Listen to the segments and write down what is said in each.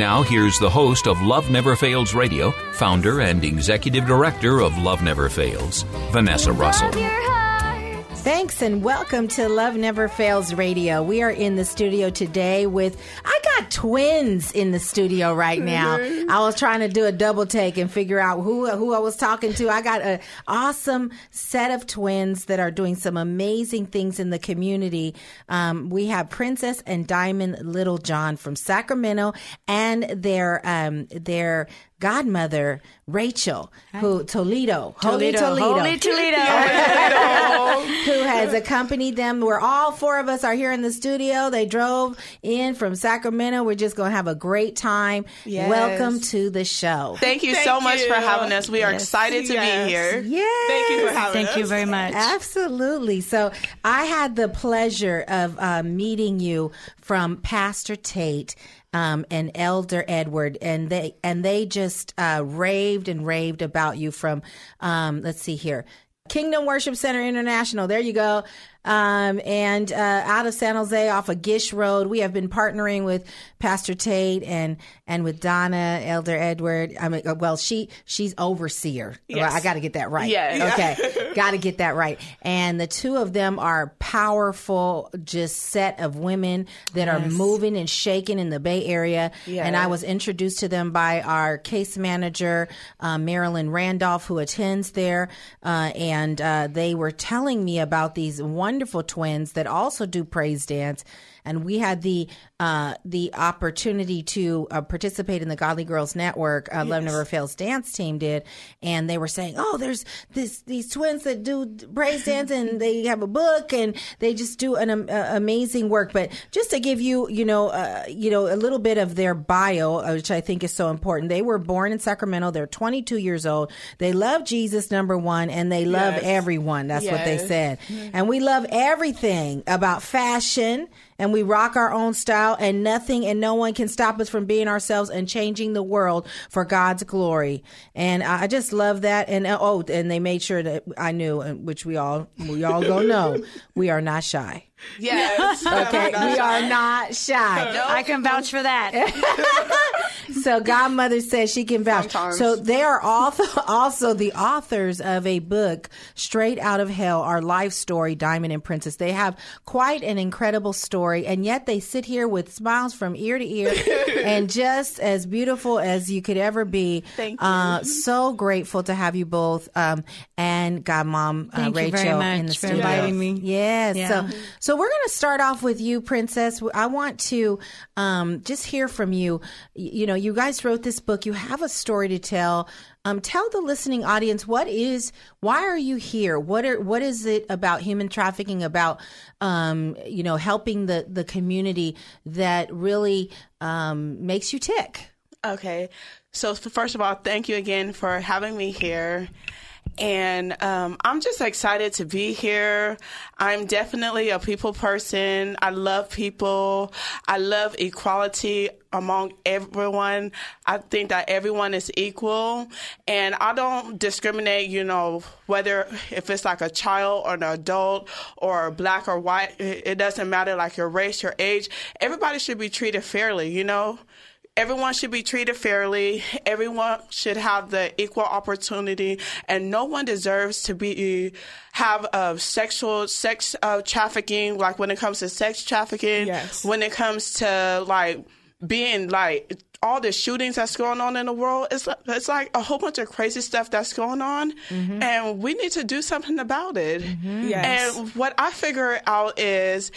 Now, here's the host of Love Never Fails Radio, founder and executive director of Love Never Fails, Vanessa Russell. Love your heart. Thanks and welcome to Love Never Fails Radio. We are in the studio today with, I got twins in the studio right now. I was trying to do a double take and figure out who, who I was talking to. I got an awesome set of twins that are doing some amazing things in the community. Um, we have Princess and Diamond Littlejohn from Sacramento and their, um, their godmother, Rachel, who Toledo, Holy Toledo. Holy Toledo. who has accompanied them. We're all four of us are here in the studio. They drove in from Sacramento. We're just going to have a great time. Yes. Welcome to the show. Thank you so much for having us. We are Yes. excited to Yes. be here. Yes. Thank you for having Thank us. you very much. Absolutely. So I had the pleasure of uh, meeting you from Pastor Tate um, and Elder Edward, and they and they just uh, raved and raved about you from. Um, let's see here. Kingdom Worship Center International. There you go. Um, and uh, out of San Jose, off of Gish Road, we have been partnering with Pastor Tate and and with Donna Elder Edward. I mean, uh, well, she she's overseer. Yes. I got to get that right. Yes. Okay, got to get that right. And the two of them are powerful, just set of women that are moving and shaking in the Bay Area. And I was introduced to them by our case manager, uh, Marilyn Randolph, who attends there. Uh, and uh, they were telling me about these wonderful twins that also do praise dance. And we had the uh, the opportunity to uh, participate in the Godly Girls Network. Uh, Love Never Fails dance team did, and they were saying, "Oh, there's this these twins that do praise dance, and they have a book, and they just do an um, uh, amazing work." But just to give you, you know, uh, you know, a little bit of their bio, uh, which I think is so important. They were born in Sacramento. They're 22 years old. They love Jesus, number one, and they love Yes. everyone. That's what they Yes. said. And we love everything about fashion and we rock our own style and nothing and no one can stop us from being ourselves and changing the world for God's glory. And I just love that. And uh, oh, and they made sure that I knew, which we all, we all go know, we are not shy. Yes. Okay. we are not shy. I can vouch for that. So Godmother says she can vouch. Sometimes. So they are also also the authors of a book, Straight Out of Hell, our life story, Diamond and Princess. They have quite an incredible story, and yet they sit here with smiles from ear to ear, and just as beautiful as you could ever be. Thank you. Uh, so grateful to have you both, um, and Godmom uh, Thank you Rachel very in the for studio. inviting me. Yes. Yeah. So, so we're going to start off with you, Princess. I want to um, just hear from you. You know, you guys wrote this book. You have a story to tell. Um, tell the listening audience what is, why are you here? What are, what is it about human trafficking, about, um, you know, helping the the community that really um, makes you tick? Okay. So first of all, thank you again for having me here. And um, I'm just excited to be here. I'm definitely a people person. I love people. I love equality among everyone. I think that everyone is equal. And I don't discriminate, you know, whether if it's like a child or an adult or black or white. It doesn't matter, like your race, your age. Everybody should be treated fairly, you know? Everyone should be treated fairly. Everyone should have the equal opportunity, and no one deserves to be have uh, sexual sex uh, trafficking. Like when it comes to sex trafficking, Yes. when it comes to like being like all the shootings that's going on in the world, it's like, it's like a whole bunch of crazy stuff that's going on, and we need to do something about it. Yes. And what I figure out is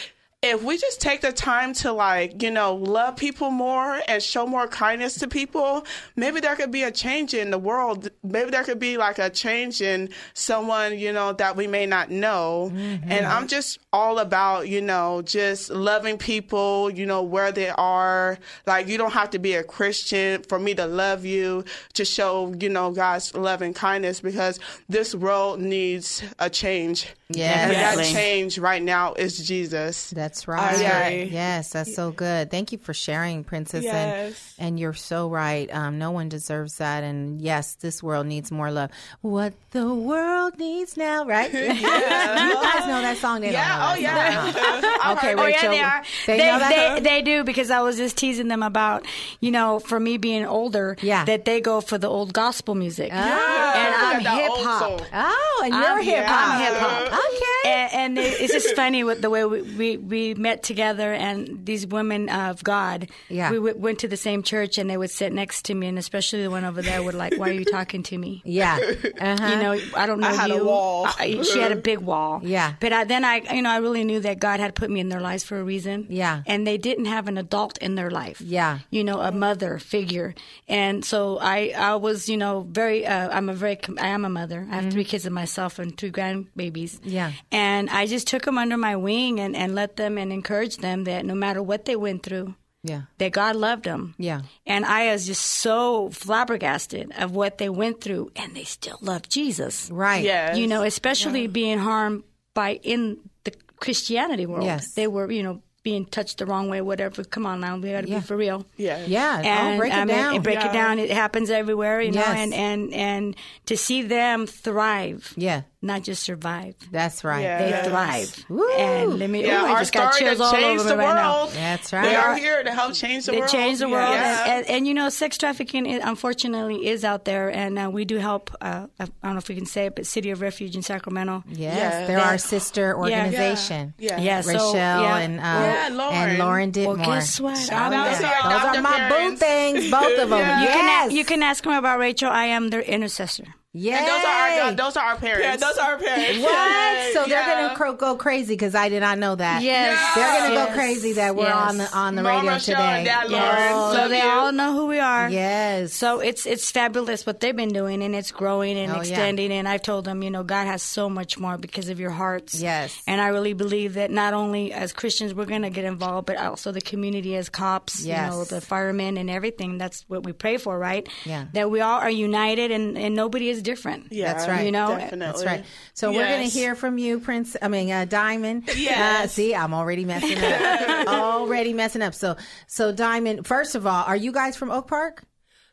if we just take the time to like, you know, love people more and show more kindness to people, maybe there could be a change in the world. Maybe there could be like a change in someone, you know, that we may not know. Mm-hmm. And I'm just all about, you know, just loving people, you know, where they are. Like you don't have to be a Christian for me to love you, to show, you know, God's love and kindness because this world needs a change. Yes. And that change right now is Jesus. That's right. agree. Yes, that's so good. Thank you for sharing, Princess. Yes. And, and you're so right. Um, no one deserves that. And yes, this world needs more love. What the world needs now, right? you guys know that song. They Yeah, don't know oh, yeah. song, huh? Okay, Oh Rachel. yeah, they are. They, They know that. they, they do because I was just teasing them about you know for me being older. Yeah. That they go for the old gospel music. Ah. and I'm hip hop. oh, and you're hip hop. I'm hip hop. Okay. And, and it- it's just funny with the way we, we, we met together and these women of God. Yeah. We w- went to the same church and they would sit next to me and especially the one over there would like, why are you talking to me? yeah. Uh-huh. You know, I don't know I had a wall. I- she had a big wall. Yeah. But I, then I, you know, I really knew that God had put me in their lives for a reason. Yeah. And they didn't have an adult in their life. Yeah. You know, a mother figure. And so I, I was, you know, very, uh, I'm a very, I am a mother. I have three kids of myself and two grandbabies. Mm-hmm. Yeah. And I just took them under my wing and, and let them and encouraged them that no matter what they went through, yeah. that God loved them. Yeah. And I was just so flabbergasted of what they went through, and they still love Jesus. Right. Yes. You know, especially being harmed by in the Christianity world. Yes. They were, you know, being touched the wrong way, whatever. Come on now, we got to Yeah. be for real. Yeah. Yeah. And oh, break it I mean, down. break Yeah. it down. It happens everywhere, you know, Yes. and, and, and to see them thrive, yeah. Not just survive. That's right. Yeah. They Yes. thrive. Woo. And let me, Yeah, ooh, I our just got story chills to all change over the me right now. world. That's right. They are here to help change the They world. They change the world, Yeah. and, and, and you know, sex trafficking is, unfortunately is out there, and uh, we do help. Uh, I don't know if we can say it, but City of Refuge in Sacramento. Yes, Yeah. they're That- our sister organization. Yeah. Yeah, so, Rachel yeah. and uh, Yeah, Lauren. and Lauren Ditmore. Well, guess what? Shout I'm out to Those are my boo things, both of them. Yeah. You can Yes. you can ask them about Rachel. I am their intercessor. Yes. And those are our those are our parents. Yeah, those are our parents. What? So they're Yeah. gonna cro- go crazy because I did not know that. Yes. they're gonna Yes. go crazy that we're Yes. on the on the Mama radio Show today. and Dad Yes. Lauren. so Love they you. all know who we are. Yes. So it's it's fabulous what they've been doing, and it's growing and Oh, yeah. extending. And I've told them, you know, God has so much more because of your hearts. Yes. And I really believe that not only as Christians we're going to get involved, but also the community as cops, Yes. you know, the firemen and everything. That's what we pray for, right? Yeah. That we all are united and, and nobody is different. Yeah, That's right. You know, definitely. That's right. So we're going to hear from you, Prince. I mean, uh, Diamond. Yes. Uh, see, I'm already messing up. already messing up. So, so Diamond. First of all, are you guys from Oak Park?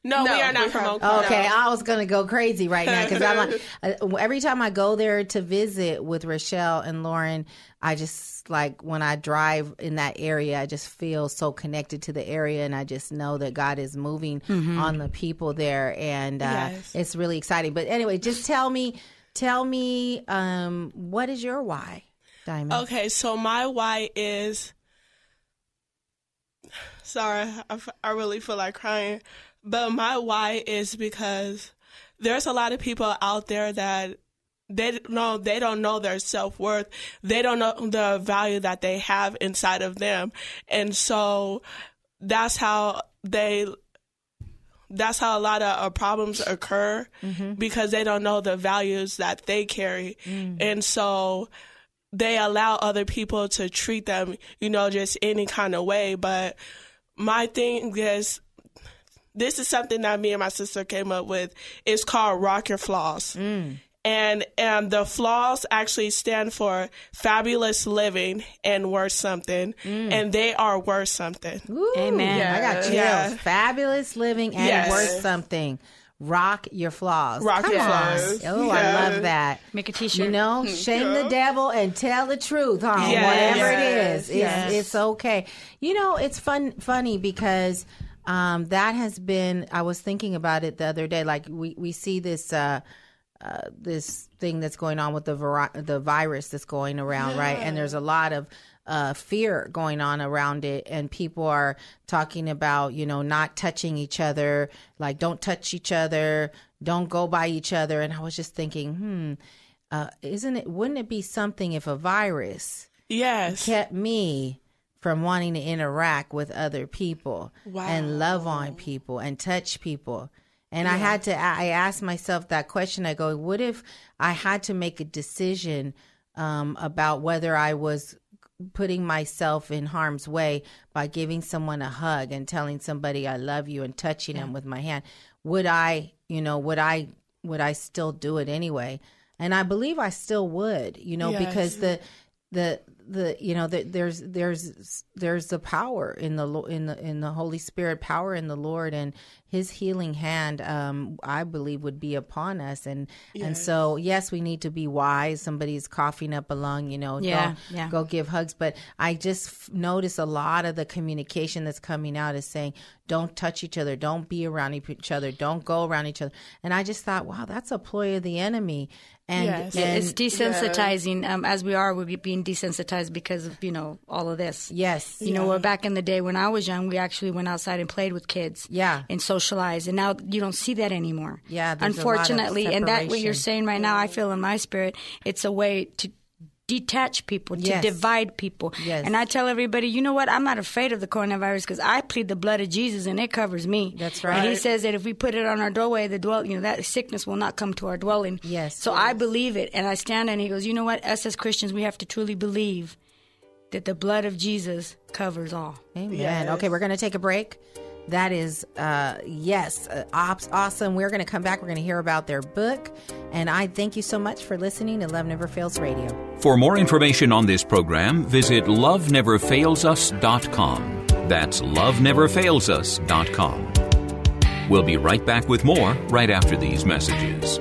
No, No, we are not from have- Oak Park. Okay, I was gonna go crazy right now because I'm like, uh, every time I go there to visit with Rochelle and Lauren, I just like when I drive in that area, I just feel so connected to the area, and I just know that God is moving on the people there, and uh, Yes. it's really exciting. But anyway, just tell me, tell me, um, what is your why, Diamond? Okay, so my why is. Sorry, I, f- I really feel like crying. But my why is because there's a lot of people out there that they don't know they don't know their self worth. They don't know the value that they have inside of them, and so that's how they. That's how a lot of uh, problems occur mm-hmm. because they don't know the values that they carry, mm. and so they allow other people to treat them, you know, just any kind of way. But my thing is, this is something that me and my sister came up with. It's called Rock Your Flaws. Mm. And and the flaws actually stand for fabulous living and worth something, and they are worth something. Ooh, Amen. I got chills. Yeah. Fabulous living and Yes. worth something. Rock your flaws. Rock Come your on. flaws. Oh, I love that. Make a T-shirt. You know, shame the devil and tell the truth, huh? Yes. Whatever it Yes. it's, Yes. it's okay. You know, it's fun, funny because um, that has been. I was thinking about it the other day. Like we we see this. Uh, uh, this thing that's going on with the the virus that's going around, right? And there's a lot of uh, fear going on around it, and people are talking about you know not touching each other, like don't touch each other, don't go by each other. And I was just thinking, hmm, uh, isn't it? Wouldn't it be something if a virus Yes. kept me from wanting to interact with other people Wow. and love on people and touch people. And I had to, I asked myself that question. I go, what if I had to make a decision um, about whether I was putting myself in harm's way by giving someone a hug and telling somebody I love you and touching them with my hand? Would I, you know, would I, would I still do it anyway? And I believe I still would, you know, Yes. because the, the the you know the, there's there's there's the power in the in the in the Holy Spirit power in the Lord and His healing hand um I believe would be upon us. And and so yes we need to be wise. Somebody's coughing up a lung you know Yeah, don't yeah. go give hugs. But I just f- notice a lot of the communication that's coming out is saying don't touch each other. Don't be around each other. Don't go around each other. And I just thought wow that's a ploy of the enemy and, Yes. and it's desensitizing. Um, as we are, we're being desensitized because of you know all of this. yes You know, where back in the day when I was young, we actually went outside and played with kids. Yeah. And socialized. And now you don't see that anymore. Yeah, there's a lot of Unfortunately, and that what you're saying right now, I feel in my spirit, it's a way to detach people, to Yes. divide people. Yes. And I tell everybody, you know what? I'm not afraid of the coronavirus because I plead the blood of Jesus and it covers me. That's right. And he says that if we put it on our doorway, the dwell, you know, that sickness will not come to our dwelling. Yes. So I believe it, and I stand and he goes, you know what? Us as Christians, we have to truly believe that the blood of Jesus covers all. Amen. Okay, we're going to take a break. That is, uh, yes, uh, awesome. We're going to come back. We're going to hear about their book. And I thank you so much for listening to Love Never Fails Radio. For more information on this program, visit loveneverfailsus.com. That's loveneverfailsus.com. We'll be right back with more right after these messages.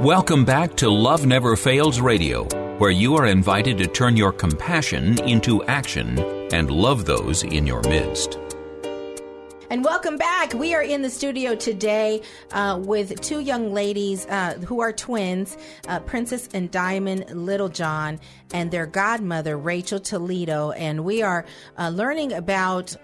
Welcome back to Love Never Fails Radio, where you are invited to turn your compassion into action and love those in your midst. And welcome back. We are in the studio today uh, with two young ladies uh, who are twins, uh, Princess and Diamond Littlejohn, and their godmother, Rachel Toledo. And we are uh, learning about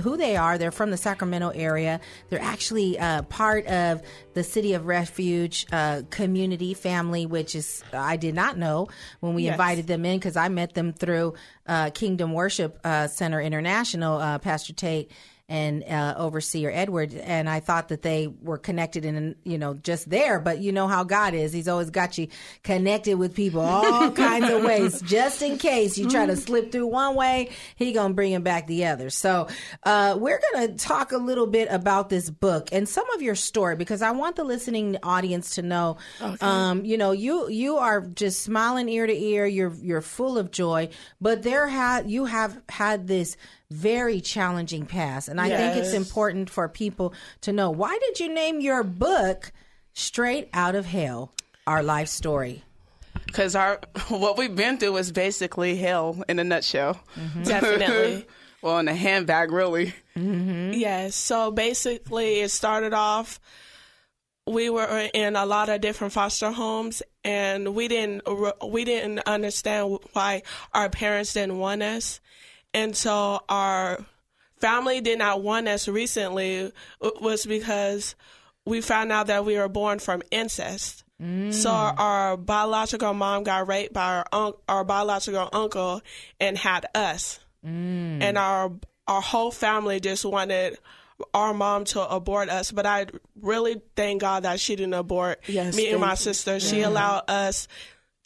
who they are. They're from the Sacramento area. They're actually uh, part of the City of Refuge uh, community family, which is, I did not know when we Yes. invited them in because I met them through uh, Kingdom Worship uh, Center International, uh, Pastor Tate and uh, overseer Edward, and I thought that they were connected in, you know, just there. But you know how God is; He's always got you connected with people all kinds of ways, just in case you try to slip through one way, He gonna bring him back the other. So uh, we're gonna talk a little bit about this book and some of your story because I want the listening audience to know, um, you know, you you are just smiling ear to ear. You're you're full of joy, but there had you have had this very challenging past. And I think it's important for people to know why did you name your book Straight Out of Hell? our life story. Because our what we've been through is basically hell in a nutshell. Mm-hmm. Definitely. well, in a handbag, really. Mm-hmm. Yes. So basically, it started off. We were in a lot of different foster homes, and we didn't we didn't understand why our parents didn't want us, and so our family did not want us. Recently, uh, was because we found out that we were born from incest. Mm. So our, biological mom got raped by our un- our biological uncle and had us mm. and our our whole family just wanted our mom to abort us but i really thank god that she didn't abort Yes, me and my you. sister she allowed us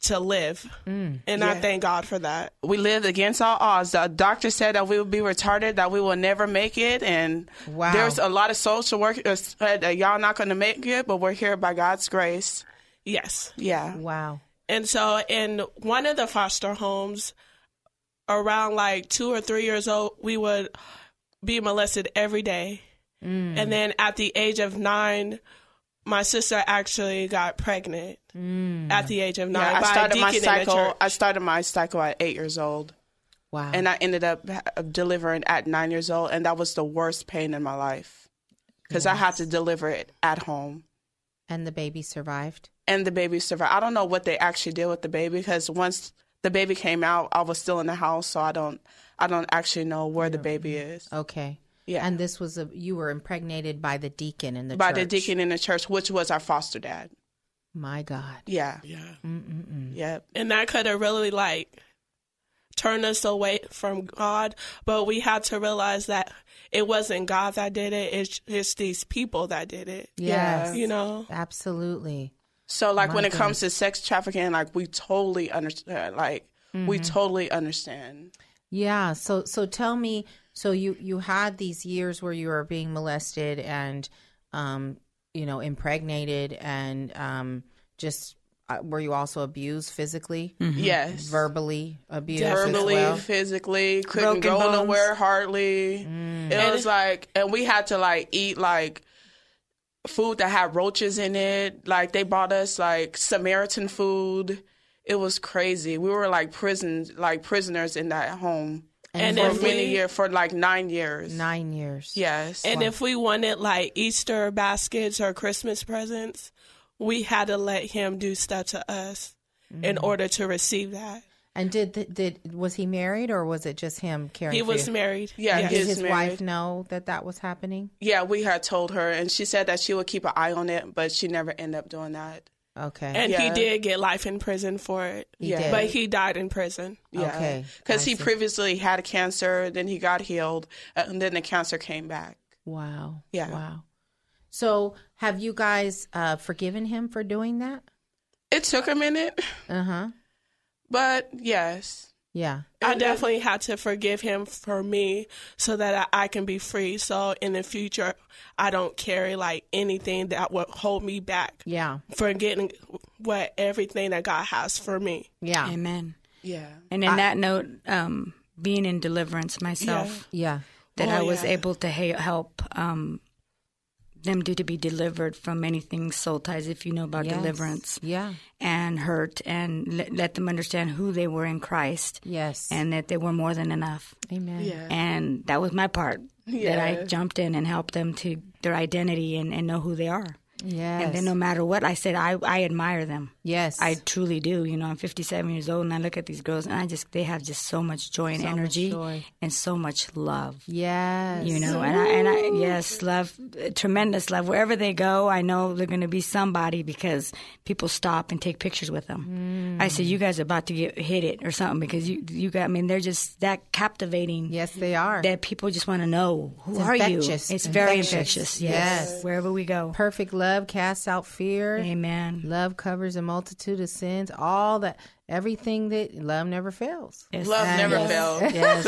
to live mm. and i thank god for that We lived against all odds. The doctor said that we would be retarded, that we will never make it, and Wow. there's a lot of social workers uh, said that y'all not going to make it, but we're here by God's grace. yes Yeah. Wow. and so in one of the foster homes around like two or three years old we would be molested every day mm. and then at the age of nine my sister actually got pregnant mm. at the age of nine Yeah, I by a started my deacon in the cycle. I started my cycle at eight years old, Wow. and I ended up delivering at nine years old, and that was the worst pain in my life because I had to deliver it at home. and the baby survived. and the baby survived. I don't know what they actually did with the baby because once the baby came out, I was still in the house, so I don't, I don't actually know where the baby is. Okay. Yeah. And this was a you were impregnated by the deacon in the By church. the deacon in the church, which was our foster dad. My God. Yeah, yeah yeah. and that could have really like turned us away from god but we had to realize that it wasn't god that did it it's, it's these people that did it Yes. you know Absolutely. So like when My it comes to sex trafficking, like we totally understand. Uh, like we mm-hmm. totally understand. Yeah. So so tell me. So you you had these years where you were being molested and, um, you know, impregnated and um, just uh, were you also abused physically, Yes, verbally abused, as verbally, well? physically, couldn't Broken go bones. nowhere hardly. It was like, and we had to like eat like food that had roaches in it. Like they bought us like Samaritan food. It was crazy. We were like prisons, like prisoners in that home And for if many we- years, for like nine years. Nine years. Yes. And if we wanted like Easter baskets or Christmas presents, we had to let him do stuff to us in mm-hmm. order to receive that. And did th- did was he married or was it just him caring? He for was you? married. Yeah, Yes. Did his married. wife know that that was happening? yeah, we had told her, and she said that she would keep an eye on it, but she never ended up doing that. Okay. and he did get life in prison for it. He Yeah. did. But he died in prison. Yeah. Okay, Because he see. previously had cancer, then he got healed, uh, and then the cancer came back. wow. Yeah. Wow. So have you guys uh, forgiven him for doing that? It took a minute, Uh huh. but yes. Yeah. I definitely had to forgive him for me so that I, I can be free. So in the future, I don't carry like anything that would hold me back Yeah. from getting what everything that God has for me. Yeah. Amen. Yeah. And in that note, um, being in deliverance myself, Yeah. that Oh, I was yeah. able to ha- help um, them do to be delivered from anything soul ties, if you know about Yes. deliverance Yeah. and hurt, and let, let them understand who they were in Christ Yes. and that they were more than enough. Amen. Yeah. And that was my part. That I jumped in and helped them to their identity and, and know who they are. Yes. And then no matter what, I said I I admire them. yes. I truly do. You know, I'm 57 years old, and I look at these girls, and I just they have just so much joy and So energy, joy. and so much love. yes. You know, and I and I yes, love, tremendous love. Wherever they go, I know they're going to be somebody because people stop and take pictures with them. Mm. I said, you guys are about to get hit it or something because you you got. I mean, they're just that captivating. Yes, they are. That people just want to know who It's are infectious. you. It's very Infectious. infectious. Yes. Yes. Wherever we go. Perfect love casts out fear. Amen. Love covers a multitude of sins. All that, everything that love never fails. Yes. Love never yes. fails. Yes,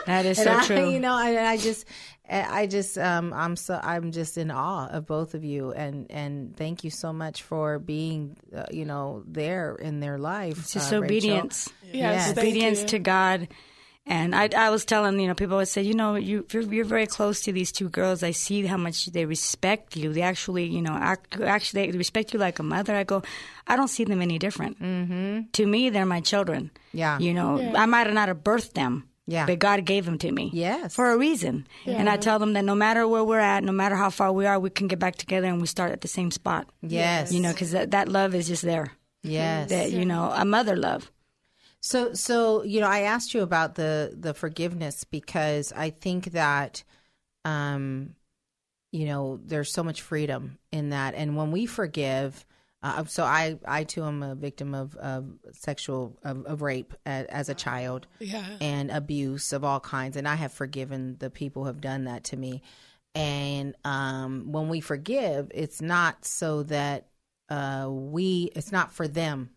that is and so I, true. you know, I, I just, I just, um, I'm so, I'm just in awe of both of you, and and thank you so much for being, uh, you know, there in their life. It's just uh, obedience. Yes, Yes. thank obedience you. to God And I, I was telling, you know, people would say, you know, you, you're, you're very close to these two girls. I see how much they respect you. They actually, you know, act, actually they respect you like a mother. I go, I don't see them any different. Mm-hmm. To me, they're my children. Yeah. You know, Yeah. I might have not have birthed them. Yeah. But God gave them to me. Yes. For a reason. Yeah. And I tell them that no matter where we're at, no matter how far we are, we can get back together and we start at the same spot. Yes. You know, because that, that love is just there. Yes. That, you know, a mother love. So, so you know, I asked you about the the forgiveness because I think that, um, you know, there's so much freedom in that, and when we forgive, uh, so I I too am a victim of of sexual of, of rape as, as a child, Yeah. and abuse of all kinds, and I have forgiven the people who have done that to me, and um, when we forgive, it's not so that uh, we, it's not for them.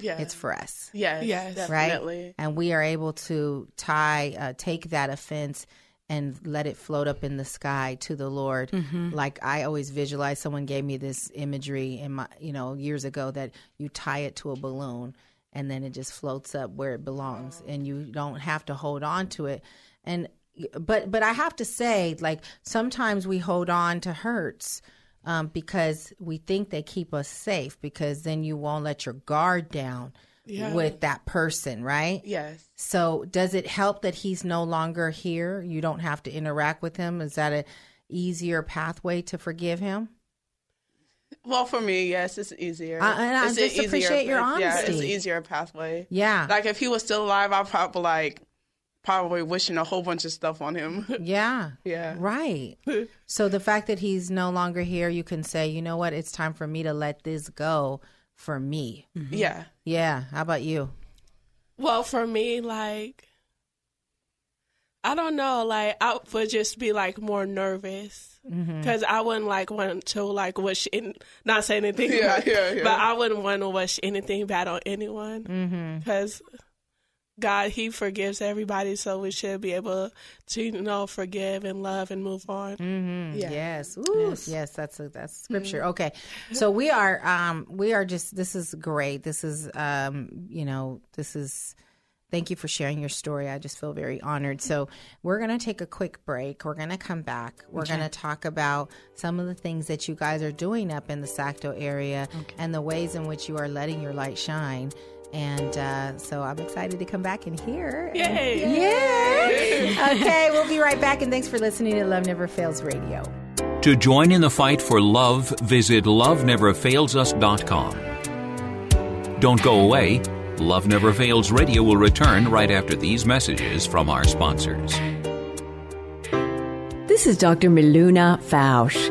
Yeah. It's for us Yes, Yes. definitely. right? And we are able to tie, uh, take that offense and let it float up in the sky to the Lord. Like I always visualize, someone gave me this imagery in my, you know, years ago that you tie it to a balloon and then it just floats up where it belongs, and you don't have to hold on to it. And but but I have to say, like sometimes we hold on to hurts um, because we think they keep us safe because then you won't let your guard down Yeah. with that person, right? Yes. So does it help that he's no longer here? You don't have to interact with him. Is that a easier pathway to forgive him? Well, for me, yes, it's easier. I- and I it's just appreciate your honesty. Yeah, it's an easier pathway. Yeah. Like if he was still alive, I'd probably like probably wishing a whole bunch of stuff on him. Yeah. Yeah. Right. so the fact that he's no longer here, you can say, you know what? It's time for me to let this go for me. Yeah. Yeah. How about you? Well, for me, like, I don't know, like, I would just be like more nervous Mm-hmm. because I wouldn't like want to like wish in, not say anything, Yeah, bad, yeah, yeah. but I wouldn't want to wish anything bad on anyone Mm-hmm. Because God, He forgives everybody, so we should be able to, you know, forgive and love and move on. Mm-hmm. Yeah. Yes. Ooh, yes. That's a, that's scripture. Okay. So we are um we are just this is great. This is um you know this is thank you for sharing your story. I just feel very honored. So we're gonna take a quick break. We're gonna come back. We're gonna talk about some of the things that you guys are doing up in the Sacto area and the ways in which you are letting your light shine. And uh, so I'm excited to come back and hear. Yay! Yeah. okay, we'll be right back. And thanks for listening to Love Never Fails Radio. To join in the fight for love, visit loveneverfailsus.com. Don't go away. Love Never Fails Radio will return right after these messages from our sponsors. This is Dr. Miluna Fausch.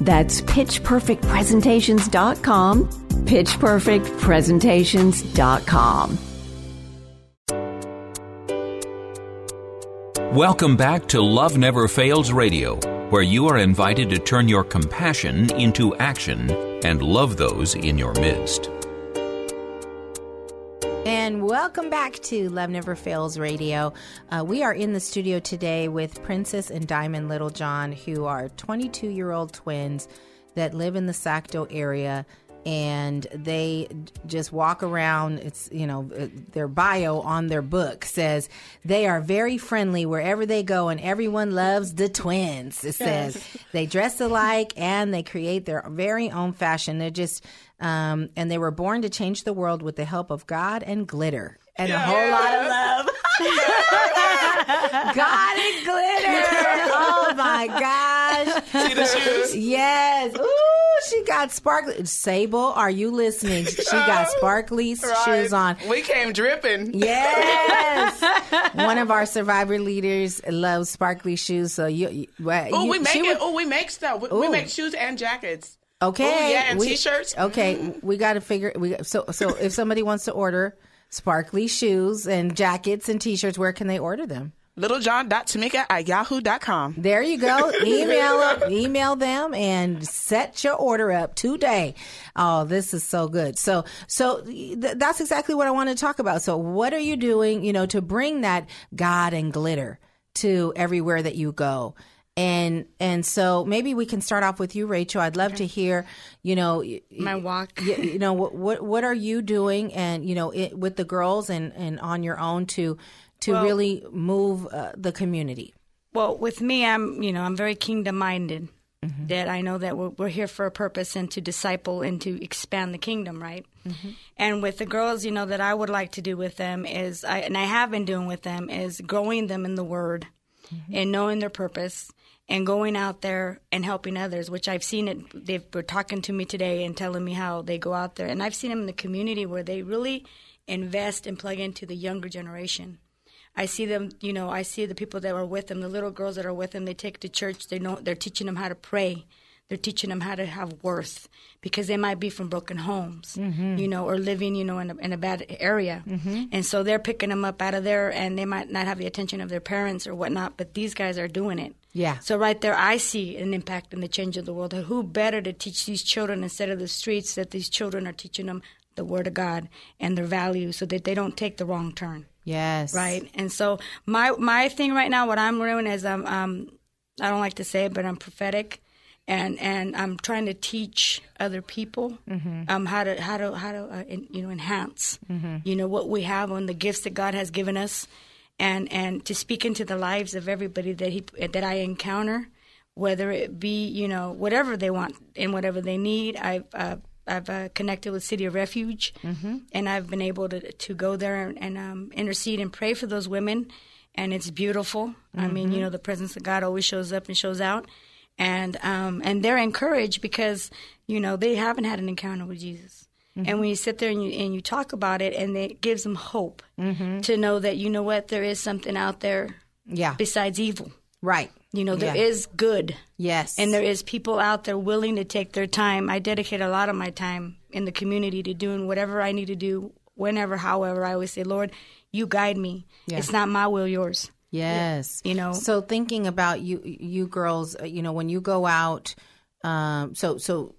That's pitchperfectpresentations.com, pitchperfectpresentations.com. Welcome back to Love Never Fails Radio, where you are invited to turn your compassion into action and love those in your midst. And welcome back to Love Never Fails Radio. Uh, we are in the studio today with Princess and Diamond Littlejohn, who are 22 year old twins that live in the Sacto area. And they just walk around. It's, you know, uh, their bio on their book says they are very friendly wherever they go, and everyone loves the twins. It says Yes. they dress alike and they create their very own fashion. They're just, um, and they were born to change the world with the help of God and glitter and a whole lot of love. God and glitter. Oh my gosh. See the shoes? Yes. Ooh, she got sparkly. Sable, are you listening? She got sparkly Right. shoes on. We came dripping. Yes. One of our survivor leaders loves sparkly shoes. So you, you, well, Oh, we make she it. Oh, we make stuff. We, we make shoes and jackets. Okay. Oh, yeah, and we- t-shirts. Okay, mm-hmm. we got to figure. We so so if somebody wants to order sparkly shoes and jackets and t-shirts, where can they order them? Littlejohn.tamika at yahoo.com. There you go. Email them, email them, and set your order up today. Oh, this is so good. So, so th- that's exactly what I want to talk about. So, what are you doing, you know, to bring that God and glitter to everywhere that you go? And and so maybe we can start off with you, Rachel. I'd love to hear, you know, My walk. you, you know what what what are you doing and you know it, with the girls and and on your own to to Well- really move uh, the community Well, with me, I'm you know I'm very kingdom minded. Mm-hmm. That I know that we're, we're here for a purpose and to disciple and to expand the kingdom, right? Mm-hmm. And with the girls, you know that I would like to do with them is, I, and I have been doing with them is growing them in the Word Mm-hmm. and knowing their purpose and going out there and helping others. Which I've seen it. They were talking to me today and telling me how they go out there, and I've seen them in the community where they really invest and plug into the younger generation. I see them, you know, I see the people that are with them, the little girls that are with them. They take to church. They know they're teaching them how to pray. They're teaching them how to have worth because they might be from broken homes, mm-hmm. you know, or living, you know, in a, in a bad area. Mm-hmm. And so they're picking them up out of there, and they might not have the attention of their parents or whatnot. But these guys are doing it. Yeah. So right there, I see an impact in the change of the world. Who better to teach these children instead of the streets that these children are teaching them the Word of God and their values, so that they don't take the wrong turn yes right? And so my my thing right now, what I'm doing is I'm um I don't like to say it, but I'm prophetic, and and I'm trying to teach other people um how to how to how to uh, en- you know enhance you know what we have on the gifts that God has given us, and and to speak into the lives of everybody that he that I encounter. Whether it be, you know, whatever they want and whatever they need, I've uh, I've uh, connected with City of Refuge, and I've been able to to go there and, and um, intercede and pray for those women, and it's beautiful. I mean, you know, the presence of God always shows up and shows out, and um, and they're encouraged because you know they haven't had an encounter with Jesus. And when you sit there and you and you talk about it, and it gives them hope to know that you know what there is something out there yeah besides evil. right You know, there Yeah. is good. yes And there is people out there willing to take their time. I dedicate a lot of my time in the community to doing whatever I need to do, whenever, however. I always say, Lord, you guide me. Yeah. It's not my will, yours. Yes. You know. So thinking about you you girls, uh, you know, when you go out um so so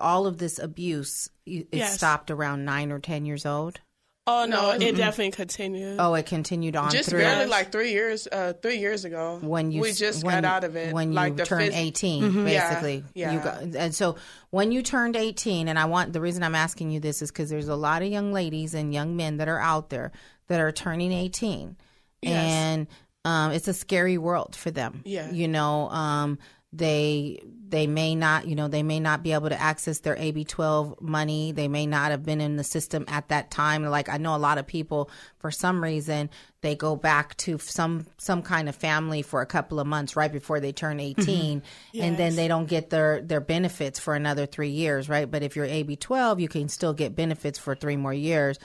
all of this abuse it Yes. stopped around 9 or 10 years old. Oh no, it definitely continued. Oh, it continued on Just through barely like three years, uh, three years ago. when you we just when, got out of it. when like you turned phys- 18 Yeah, basically yeah. you got, and so when you turned 18 and i want the reason i'm asking you this is because there's a lot of young ladies and young men that are out there that are turning 18 Yes. and um, it's a scary world for them Yeah. you know um, they they may not you know they may not be able to access their ab12 money. They may not have been in the system at that time. Like i know a lot of people for some reason they go back to some some kind of family for a couple of months right before they turn mm-hmm. 18 and then they don't get their their benefits for another 3 years right? But if you're ab12 you can still get benefits for 3 more years.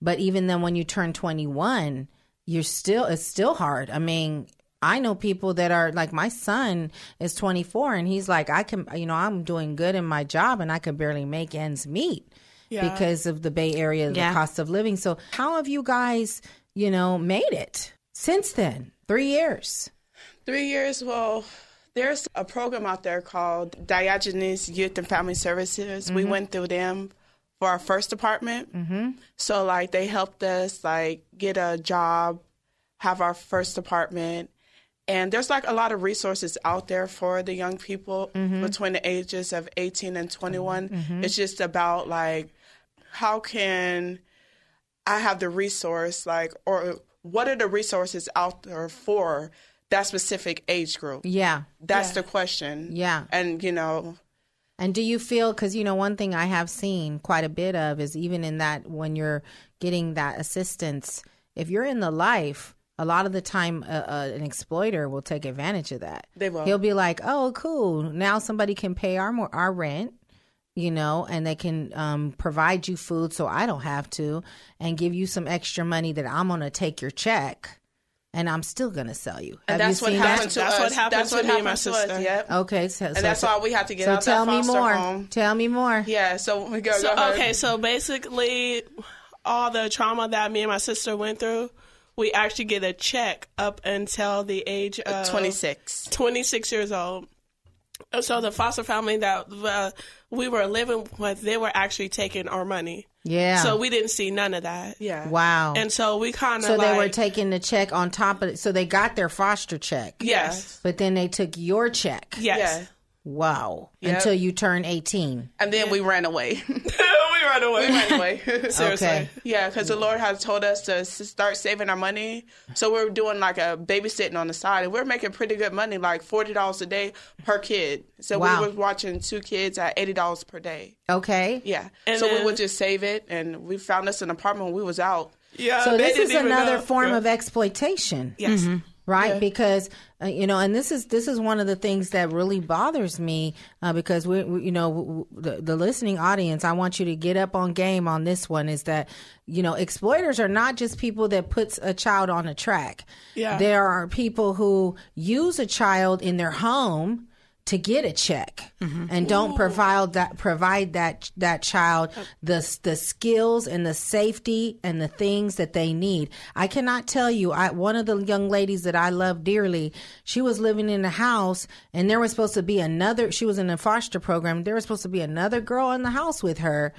But even then when you turn 21 you're still it's still hard. I mean I know people that are like my son is 24 and he's like I can you know I'm doing good in my job and I can barely make ends meet Yeah. because of the Bay Area the Yeah. cost of living. So how have you guys, you know, made it since then? 3 years. Three years. Well, there's a program out there called Diogenes Youth and Family Services. We went through them for our first apartment. Mm-hmm. So like they helped us like get a job, have our first apartment. And there's like a lot of resources out there for the young people mm-hmm. between the ages of 18 and 21. Mm-hmm. Mm-hmm. It's just about like how can I have the resource like or what are the resources out there for that specific age group? Yeah. That's the question. Yeah. And you know, And do you feel because you know one thing I have seen quite a bit of is even in that when you're getting that assistance, if you're in the life, a lot of the time uh, uh, an exploiter will take advantage of that. They will. He'll be like, "Oh, cool! Now somebody can pay our more our rent." you know, and they can um, provide you food so I don't have to, and give you some extra money that I'm going to take your check, and I'm still going to sell you. And Have that's you what seen happened that? to That's us. what happened that's to what me and my happened to us, sister. Yep. Okay, so, And so that's tell- why we had to get so out tell that me foster more. home. Tell me more. Yeah, so we go, So, go okay, so basically, all the trauma that me and my sister went through, we actually get a check up until the age of 26. 26 years old. So the foster family that uh, we were living with, they were actually taking our money. Yeah. So we didn't see none of that. Yeah. Wow. And so we kind of so like, they were taking the check on top of it. So they got their foster check. Yes. But then they took your check. Yes. Yeah. Wow. Yep. Until you turn 18. And then we ran away. we ran away. we ran away. Seriously. Okay. Yeah, because the Lord has told us to start saving our money. So we're doing like a babysitting on the side, and we're making pretty good money, like forty dollars a day per kid. So Wow. we were watching two kids at eighty dollars per day. Okay. Yeah. And so we would just save it, and we found us an apartment when we was out. Yeah. So they this is didn't even another know. form Yeah. of exploitation. Yes. Mm-hmm. Right because uh, you know and this is this is one of the things that really bothers me uh, because we, we you know w- w- the, the listening audience i want you to get up on game on this one is that you know exploiters are not just people that puts a child on a track Yeah. there are people who use a child in their home to get a check and don't provide that provide that that child the the skills and the safety and the things that they need. I cannot tell you. I one of the young ladies that I love dearly. She was living in a house, and there was supposed to be another. She was in a foster program. There was supposed to be another girl in the house with her.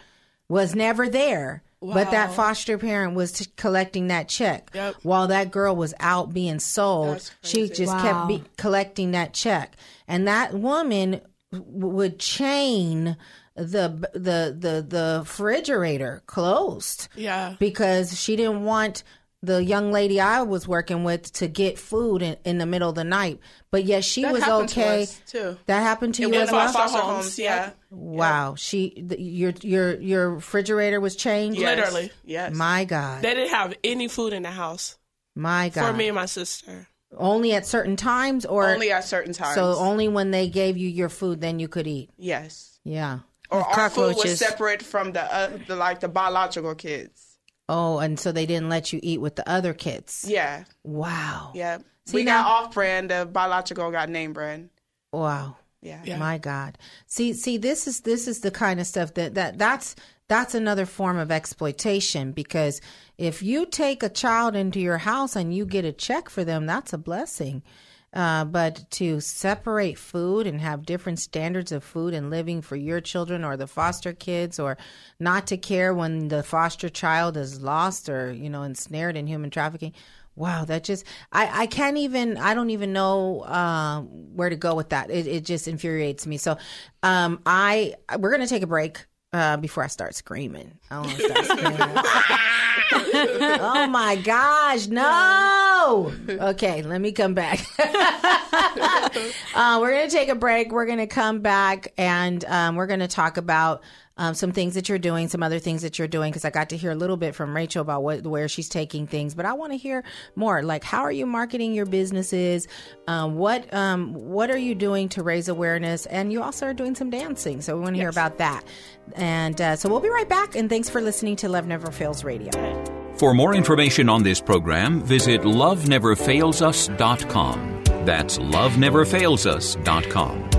Was never there. But that foster parent was t- collecting that check Yep. while that girl was out being sold. She just Wow. kept be- collecting that check, and that woman w- would chain the the the the refrigerator closed Yeah. because she didn't want the young lady I was working with to get food in, in the middle of the night. But yet she That was happened to okay. us, too. That happened to It you was as well. foster Foster homes, homes, yeah. yeah. Wow, she the, your your your refrigerator was chained. Yes. Literally. Yes. My God, They didn't have any food in the house my God. for me and my sister. Only at certain times, or only at certain times. so only when they gave you your food, then you could eat. yes. Yeah. Or our food was separate from the, uh, the like the biological kids. Oh, and so they didn't let you eat with the other kids. Yeah. Wow. Yeah. See, we now- got off brand. The biological got name brand. Wow. Yeah. Yeah. My God. See, see, this is this is the kind of stuff that that that's that's another form of exploitation because if you take a child into your house and you get a check for them, that's a blessing. Uh, but to separate food and have different standards of food and living for your children or the foster kids, or not to care when the foster child is lost or you know ensnared in human trafficking. Wow, that just I, I can't even I don't even know uh, where to go with that. It, it just infuriates me. So um, I we're gonna take a break uh, before I start screaming. I don't want to start screaming. oh my gosh, no! Okay, let me come back. uh, we're gonna take a break. We're gonna come back and um, we're gonna talk about um, some things that you're doing, some other things that you're doing, because I got to hear a little bit from Rachel about what where she's taking things, but I want to hear more. Like, how are you marketing your businesses? Um, what um, what are you doing to raise awareness? And you also are doing some dancing, so we want to hear about that. And uh, so we'll be right back. And thanks for listening to Love Never Fails Radio. For more information on this program, visit loveneverfailsus.com. That's loveneverfailsus.com.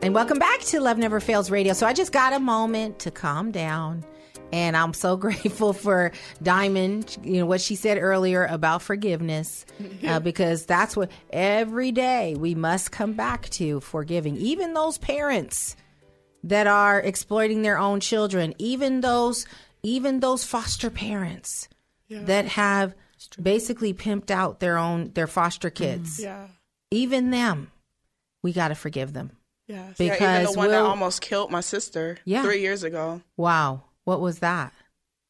And welcome back to Love Never Fails Radio. So I just got a moment to calm down. And I'm so grateful for Diamond, you know, what she said earlier about forgiveness, uh, because that's what every day we must come back to forgiving, even those parents that are exploiting their own children, even those, even those foster parents that have basically pimped out their own, their foster kids. Yeah. Even them, we got to forgive them. Yeah. Because yeah, even the one that we'll- almost killed my sister Yeah. three years ago. Wow. What was that?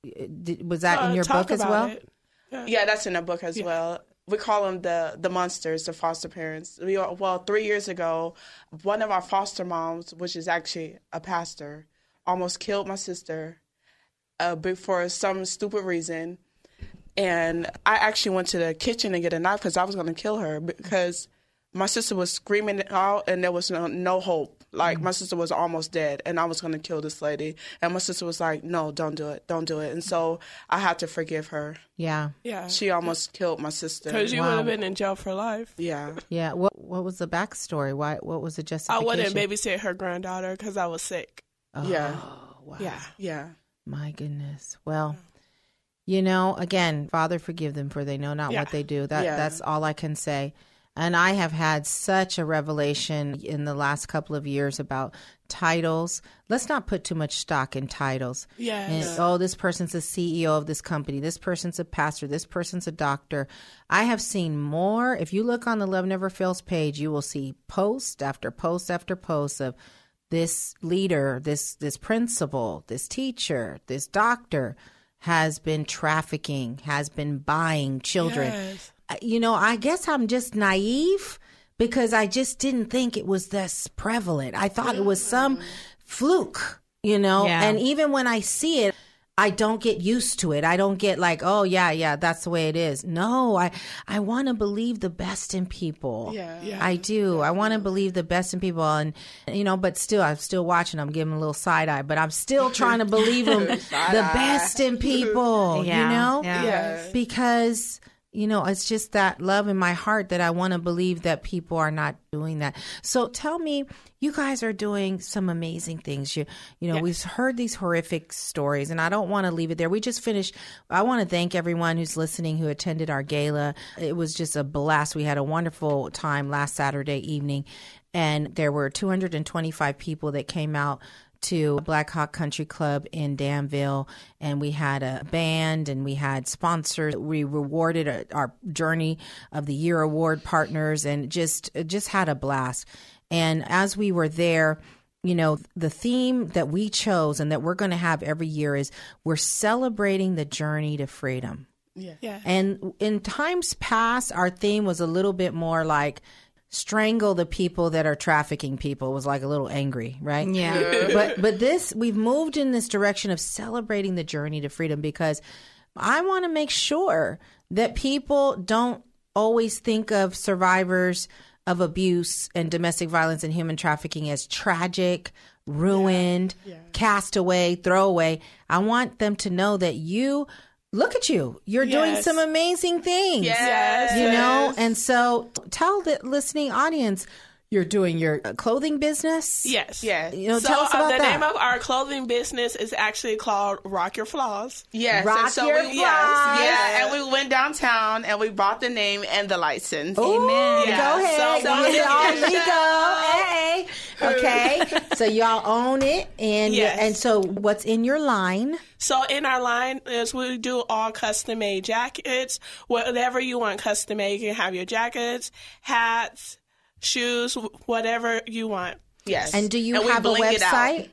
Did, was that in Uh, your book as well? it. Yeah. that's in the book as well. We call them the the monsters, the foster parents. We are, well, three years ago, one of our foster moms, which is actually a pastor, almost killed my sister, uh, for some stupid reason. And I actually went to the kitchen to get a knife because I was going to kill her because my sister was screaming out and there was no, no hope. Like mm-hmm. my sister was almost dead and I was going to kill this lady. And my sister was like, no, don't do it. Don't do it. And so I had to forgive her. Yeah. Yeah. She almost killed my sister. Because you would have been in jail for life. Yeah. Yeah. What What was the backstory? Why? What was the justification? I justification? wouldn't babysit her granddaughter because I was sick. Oh, yeah. Yeah. Yeah. My goodness. Well, you know, again, Father, forgive them for they know not Yeah. what they do. That Yeah. that's all I can say. And I have had such a revelation in the last couple of years about titles. Let's not put too much stock in titles. Yes. And, oh, this person's a CEO of this company. This person's a pastor. This person's a doctor. I have seen more. If you look on the Love Never Fails page, you will see post after post after post of this leader, this this principal, this teacher, this doctor has been trafficking, has been buying children. Yes. You know, I guess I'm just naive because I just didn't think it was this prevalent. I thought it was some mm. fluke, you know? Yeah. And even when I see it, I don't get used to it. I don't get like, oh yeah, yeah, that's the way it is. No, I I want to believe the best in people. Yeah. Yeah. I do. I want to believe the best in people, and you know, but still, I'm still watching. I'm giving 'em a little side eye, but I'm still trying to believe them the best in people. Yeah. You know, Yeah. Yes. because you know it's just that love in my heart that I want to believe that people are not doing that. So tell me, you guys are doing some amazing things. You you know we've heard these horrific stories, and I don't want to leave it there. We just finished. I want to thank everyone who's listening who attended our gala. It was just a blast. We had a wonderful time last Saturday evening, and there were 225 people that came out to Blackhawk Country Club in Danville, and we had a band and we had sponsors. We rewarded our- our Journey of the Year award partners, and just just had a blast. And as we were there, you know, the theme that we chose and that we're going to have every year is we're celebrating the journey to freedom. Yeah. Yeah. And in times past, our theme was a little bit more like strangle the people that are trafficking people. Was like a little angry, right? Yeah. but but this we've moved in this direction of celebrating the journey to freedom because I want to make sure that people don't always think of survivors of abuse and domestic violence and human trafficking as tragic, ruined, cast away, throwaway. I want them to know that you look at you. You're doing some amazing things. Yes. You know, and so tell the listening audience you're doing your uh, clothing business. Yes. Yes. You know, so tell us uh, about the that. name of our clothing business is actually called Rock Your Flaws. Yes. Rock and so your we, flaws. yes, yeah. And we went downtown and we bought the name and the license. Amen. Yeah. Go ahead. So- Get it all Yeah. legal. Hey. Okay. so y'all own it, and Yes. and so what's in your line? So in our line is we do all custom made jackets. Whatever you want custom made, you can have your jackets, hats, shoes, whatever you want. Yes. And do you And have a bling it out. website?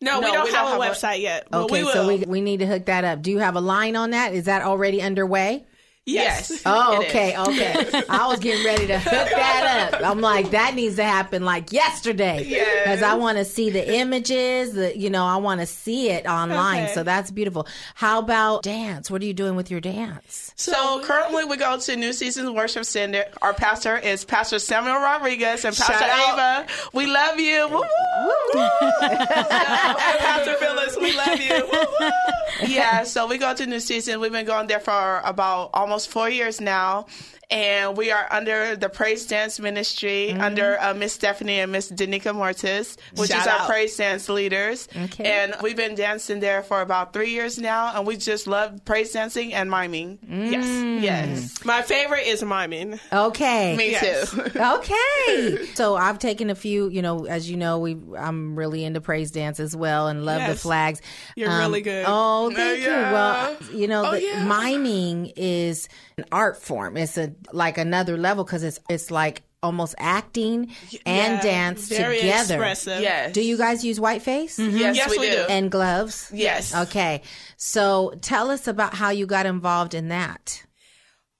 No, No, we don't we have don't a have a- website yet. But Okay, we will. so we we need to hook that up. Do you have a line on that? Is that already underway? Yes. Oh, okay, is. okay. I was getting ready to hook that up. I'm like, that needs to happen like yesterday. Yes. Because I want to see the images, the you know, I want to see it online. Okay. So that's beautiful. How about dance? What are you doing with your dance? So currently we go to New Seasons Worship Center. Our pastor is Pastor Samuel Rodriguez and Pastor Shout out. Ava. We love you. Woo, woo. and Pastor Phyllis, we love you. Woo, woo. Yeah, so we go to New Seasons. We've been going there for about almost four years now. And we are under the Praise Dance Ministry Mm-hmm. under uh, Miss Stephanie and Miss Danica Mortis, which Shout is our out. praise dance leaders. Okay. And we've been dancing there for about three years now, and we just love praise dancing and miming. Yes, Mm. yes. My favorite is miming. Okay. Me Yes. too. okay. So I've taken a few, you know, as you know, we I'm really into praise dance as well and love the flags. Um, You're really good. Oh, thank you. yeah. Well, you know, Oh, the, yeah. miming is an art form. It's a like another level because it's it's like almost acting and Yeah, dance very together. expressive. Yes. Do you guys use white face? Mm-hmm. Yes, Yes, we, we do. do. And gloves? Yes. Okay. So tell us about how you got involved in that.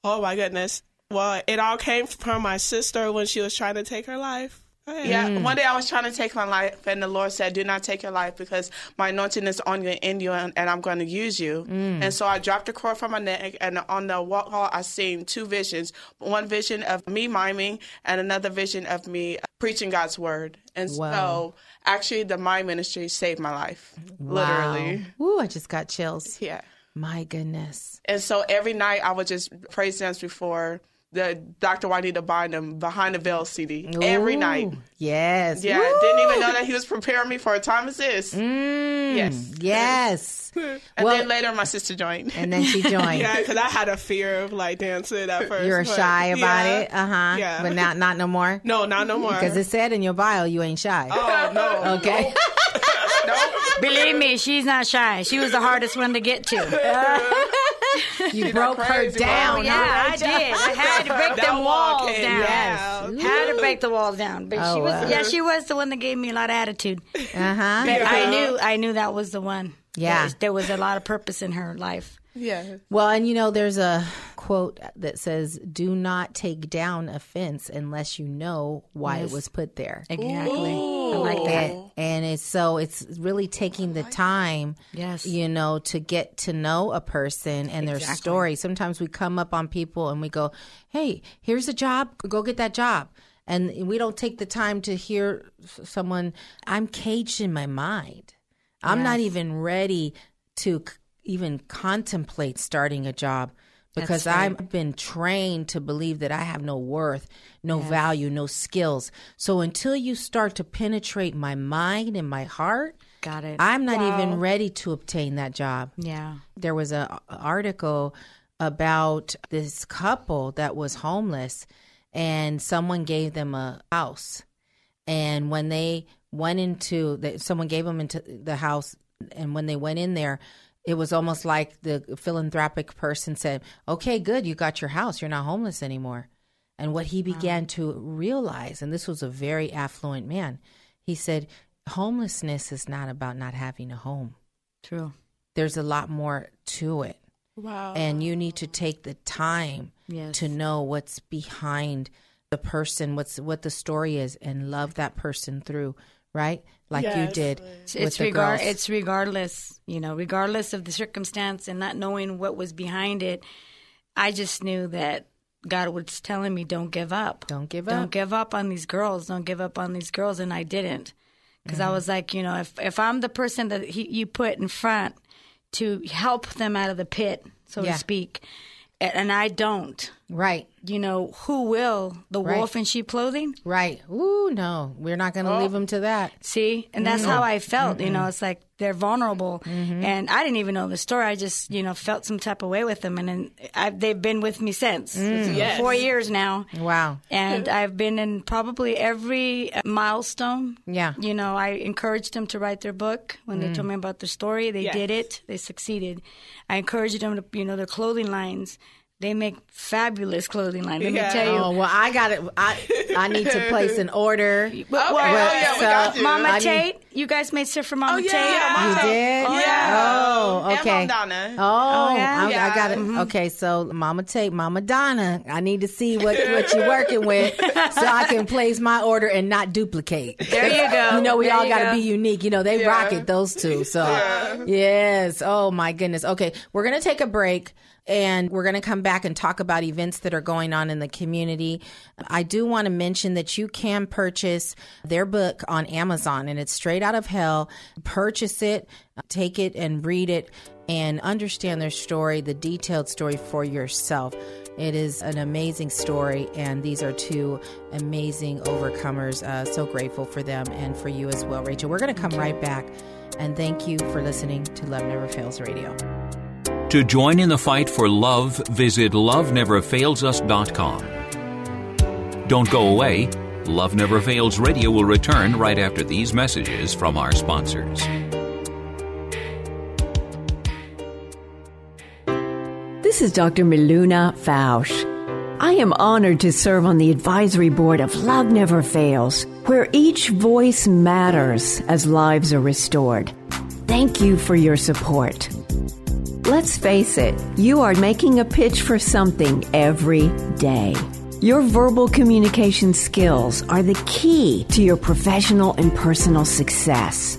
Oh my goodness. Well, it all came from my sister when she was trying to take her life. Go ahead. Yeah, mm. one day I was trying to take my life, and the Lord said, "Do not take your life, because my anointing is on you and in you, and, and I'm going to use you." Mm. And so I dropped the cord from my neck, and on the wall, I seen two visions: one vision of me miming, and another vision of me preaching God's word. And Wow. so, actually, the mime ministry saved my life, literally. Wow. Ooh, I just got chills. Yeah. My goodness. And so every night I would just praise dance before the Dr. Juanita Bynum Behind the Veil CD. Every night. Yes. Yeah, Woo! didn't even know that he was preparing me for a time as this. Mm, Yes. Yes. And Well- then later my sister joined. and then she joined. Yeah, because I had a fear of like dancing at first. You were but- shy about yeah. it. Uh huh. Yeah. But not not no more. No, not no more. Because it said in your bio you ain't shy. Oh no. Okay. no. Believe me, she's not shy. She was the hardest one to get to. you broke her down. Oh, yeah, I did. I had to break That them wall walls came down. down. Had to break the walls down. But Oh, she was wow. yeah, she was the one that gave me a lot of attitude. Uh huh. But I knew I knew that was the one. Yeah. There was, there was a lot of purpose in her life. Yeah. Well, and you know, there's a quote that says, "Do not take down offense unless you know why it was put there." Exactly. I like that. And, and it's so it's really taking the time, Yes. you know, to get to know a person and their Exactly. story. Sometimes we come up on people and we go, "Hey, here's a job. Go get that job." And we don't take the time to hear someone. I'm caged in my mind. I'm not even ready to c- even contemplate starting a job because right. I've been trained to believe that I have no worth, no value, no skills. So until you start to penetrate my mind and my heart, Got it. I'm not even ready to obtain that job. yeah. There was a a article about this couple that was homeless and someone gave them a house. And when they went into that someone gave them into the house and when they went in there it was almost like the philanthropic person said, "Okay, good, you got your house. You're not homeless anymore." And what he began to realize, and this was a very affluent man, he said, "Homelessness is not about not having a home. True. There's a lot more to it." Wow. and you need to take the time Yes. to know what's behind the person what's what the story is and love that person through right like you did It's, with it's the regard. girls. It's regardless, you know, regardless of the circumstance and not knowing what was behind it. I just knew that God was telling me, "Don't give up. Don't give up. Don't up. give up on these girls. Don't give up on these girls." And I didn't, because Mm-hmm. I was like, you know, if if I'm the person that he, you put in front to help them out of the pit, so Yeah. to speak, a- and I don't, right you know, who will? The Right. wolf in sheep clothing? right ooh no we're not going to oh. leave them to that See, and that's how I felt. You know, it's like they're vulnerable, mm-hmm. and I didn't even know the story. I just, you know, felt some type of way with them, and then I, they've been with me since mm. Yes. four years now. wow And I've been in probably every uh, milestone. Yeah. You know, I encouraged them to write their book when they mm. told me about their story. They Yes. did it. They succeeded. I encouraged them to, you know, their clothing lines. They make fabulous clothing line. Let Yeah. me tell you. Oh well, I got it. I I need to place an order. Well, Okay, oh, yeah, we got you. Mama I need- Tate, you guys made stuff for Mama Oh, yeah. Tate. Yeah, You Mama did? Oh, yeah. Oh, And okay. Mom Donna. Oh, oh yeah? I, I got it. Mm-hmm. Okay, so Mama Tate, Mama Donna, I need to see what what you're working with, so I can place my order and not duplicate. There you go. You know, we There all got to go. be unique. You know, they Yeah. rock it those two. So yes. Oh my goodness. Okay, we're gonna take a break. And we're going to come back and talk about events that are going on in the community. I do want to mention that you can purchase their book on Amazon and it's straight out of hell. Purchase it, take it and read it and understand their story, the detailed story for yourself. It is an amazing story, and these are two amazing overcomers. Uh, so grateful for them and for you as well, Rachel. We're going to come right back, and thank you for listening to Love Never Fails Radio. To join in the fight for love, visit loveneverfailsus.com. Don't go away. Love Never Fails Radio will return right after these messages from our sponsors. This is Dr. Miluna Fausch. I am honored to serve on the advisory board of Love Never Fails, where each voice matters as lives are restored. Thank you for your support. Let's face it, you are making a pitch for something every day. Your verbal communication skills are the key to your professional and personal success.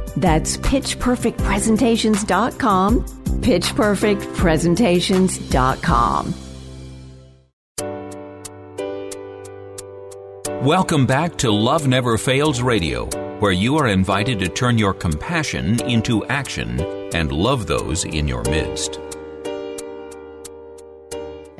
That's pitchperfectpresentations.com, pitchperfectpresentations.com. Welcome back to Love Never Fails Radio, where you are invited to turn your compassion into action and love those in your midst.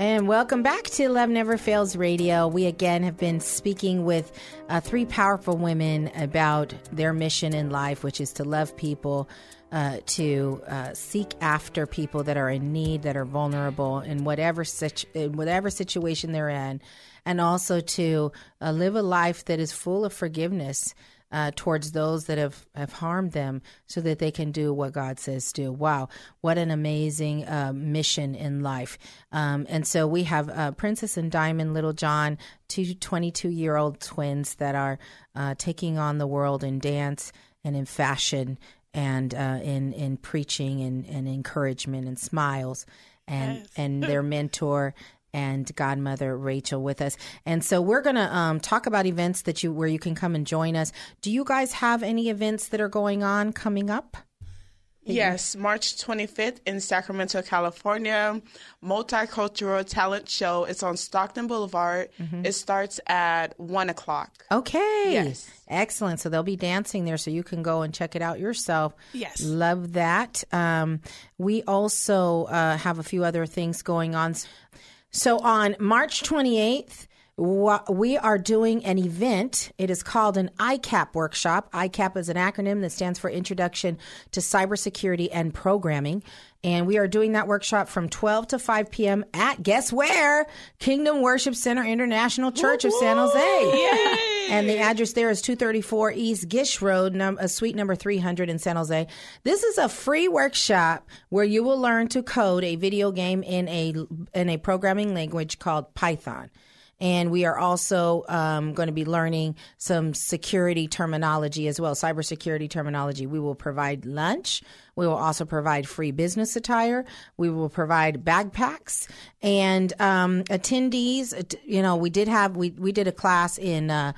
And welcome back to Love Never Fails Radio. We again have been speaking with uh, three powerful women about their mission in life, which is to love people, uh, to uh, seek after people that are in need, that are vulnerable in whatever situ- in whatever situation they're in, and also to uh, live a life that is full of forgiveness uh, towards those that have, have harmed them so that they can do what God says do. Wow, what an amazing uh, mission in life. Um, and so we have uh, Princess and Diamond Little John, two 22 year old twins that are uh, taking on the world in dance and in fashion and uh, in, in preaching and, and encouragement and smiles. And, and their mentor and godmother Rachel with us. And so we're going to um, talk about events that you where you can come and join us. Do you guys have any events that are going on coming up? Yes, March 25th in Sacramento, California, multicultural talent show. It's on Stockton Boulevard. It starts at one o'clock. Okay. Yes. Excellent. So they'll be dancing there, so you can go and check it out yourself. Yes. Love that. Um, we also uh, have a few other things going on. So on March 28th, we are doing an event. It is called an ICAP workshop. ICAP is an acronym that stands for Introduction to Cybersecurity and Programming. And we are doing that workshop from 12 to 5 p.m. at, guess where? Kingdom Worship Center International Church of San Jose. And the address there is 234 East Gish Road, num- uh, suite number 300 in San Jose. This is a free workshop where you will learn to code a video game in a in a programming language called Python. And we are also um, going to be learning some security terminology as well, cybersecurity terminology. We will provide lunch. We will also provide free business attire. We will provide backpacks and um, attendees. You know, we did have we we did a class in. Uh,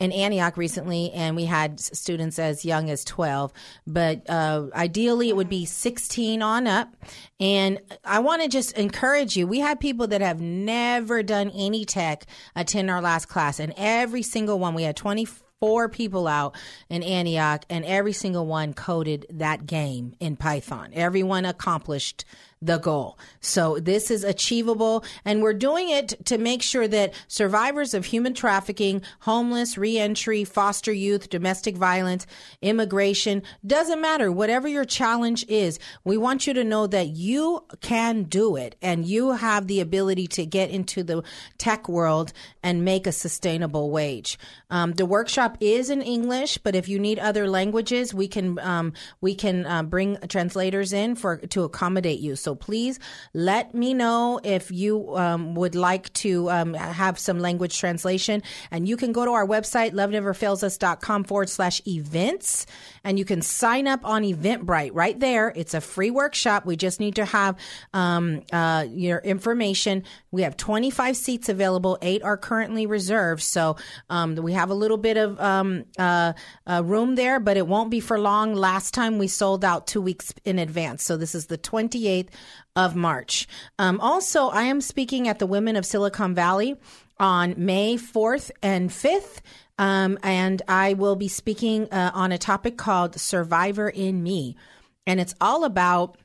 in Antioch recently, and we had students as young as 12. But uh, ideally, it would be 16 on up. And I want to just encourage you. We had people that have never done any tech attend our last class, and every single one, we had 24 people out in Antioch, and every single one coded that game in Python. Everyone accomplished the goal. So this is achievable and we're doing it to make sure that survivors of human trafficking, homeless, reentry, foster youth, domestic violence, immigration, doesn't matter. Whatever your challenge is, we want you to know that you can do it and you have the ability to get into the tech world and make a sustainable wage. Um, the workshop is in English, but if you need other languages, we can um, we can uh, bring translators in for to accommodate you. So please let me know if you um, would like to um, have some language translation, and you can go to our website loveneverfailsus.com forward slash events, and you can sign up on Eventbrite right there. It's a free workshop. We just need to have um, uh, your information. We have 25 seats available. Eight are currently reserved, so um, we have a little bit of um, uh, uh, room there, but it won't be for long. Last time we sold out two weeks in advance, so this is the 28th of March. Um, also, I am speaking at the Women of Silicon Valley on May 4th and 5th. Um, and I will be speaking uh, on a topic called Survivor in Me. And it's all about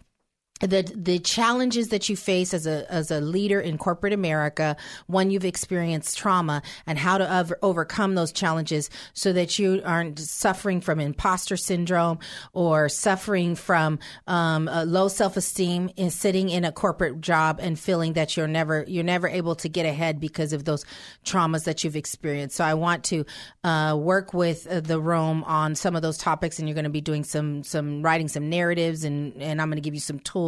the the challenges that you face as a as a leader in corporate America when you've experienced trauma and how to over, overcome those challenges so that you aren't suffering from imposter syndrome or suffering from um, low self esteem in sitting in a corporate job and feeling that you're never you're never able to get ahead because of those traumas that you've experienced. So I want to uh, work with uh, the room on some of those topics, and you're going to be doing some some writing some narratives, and and I'm going to give you some tools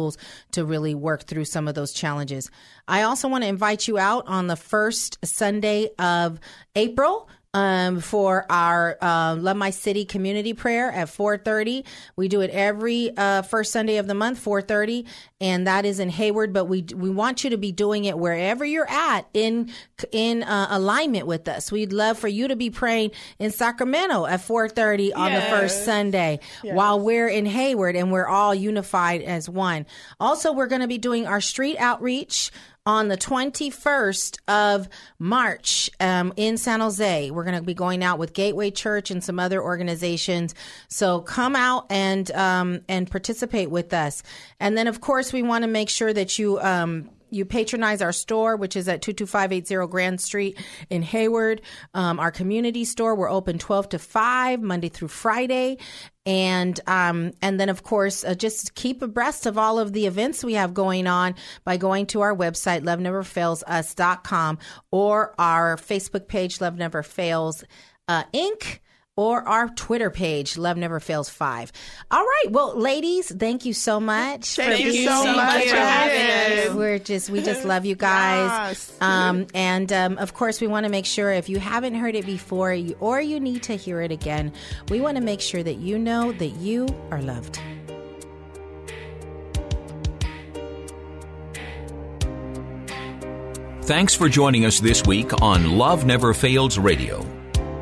to really work through some of those challenges. I also want to invite you out on the first Sunday of April um, for our uh, Love My City community prayer at 4:30. We do it every uh, first Sunday of the month, 4:30, and that is in Hayward. But we we want you to be doing it wherever you're at in in uh, alignment with us. We'd love for you to be praying in Sacramento at 4:30 on the first Sunday, Yes. while we're in Hayward and we're all unified as one. Also, we're going to be doing our street outreach on the 21st of March um, in San Jose. We're going to be going out with Gateway Church and some other organizations. So come out and um, and participate with us. And then, of course, we want to make sure that you. Um, you patronize our store, which is at 22580 Grand Street in Hayward. Um, our community store, we're open 12 to 5, Monday through Friday. And um, and then, of course, uh, just keep abreast of all of the events we have going on by going to our website, loveneverfailsus.com, or our Facebook page, Love Never Fails uh, Inc., or our Twitter page, Love Never Fails 5. All right. Well, ladies, thank you so much. Thank for you being so here. much for having us. We're just, we just love you guys. Yes. Um, and um, of course, we want to make sure if you haven't heard it before you, or you need to hear it again, we want to make sure that you know that you are loved. Thanks for joining us this week on Love Never Fails Radio.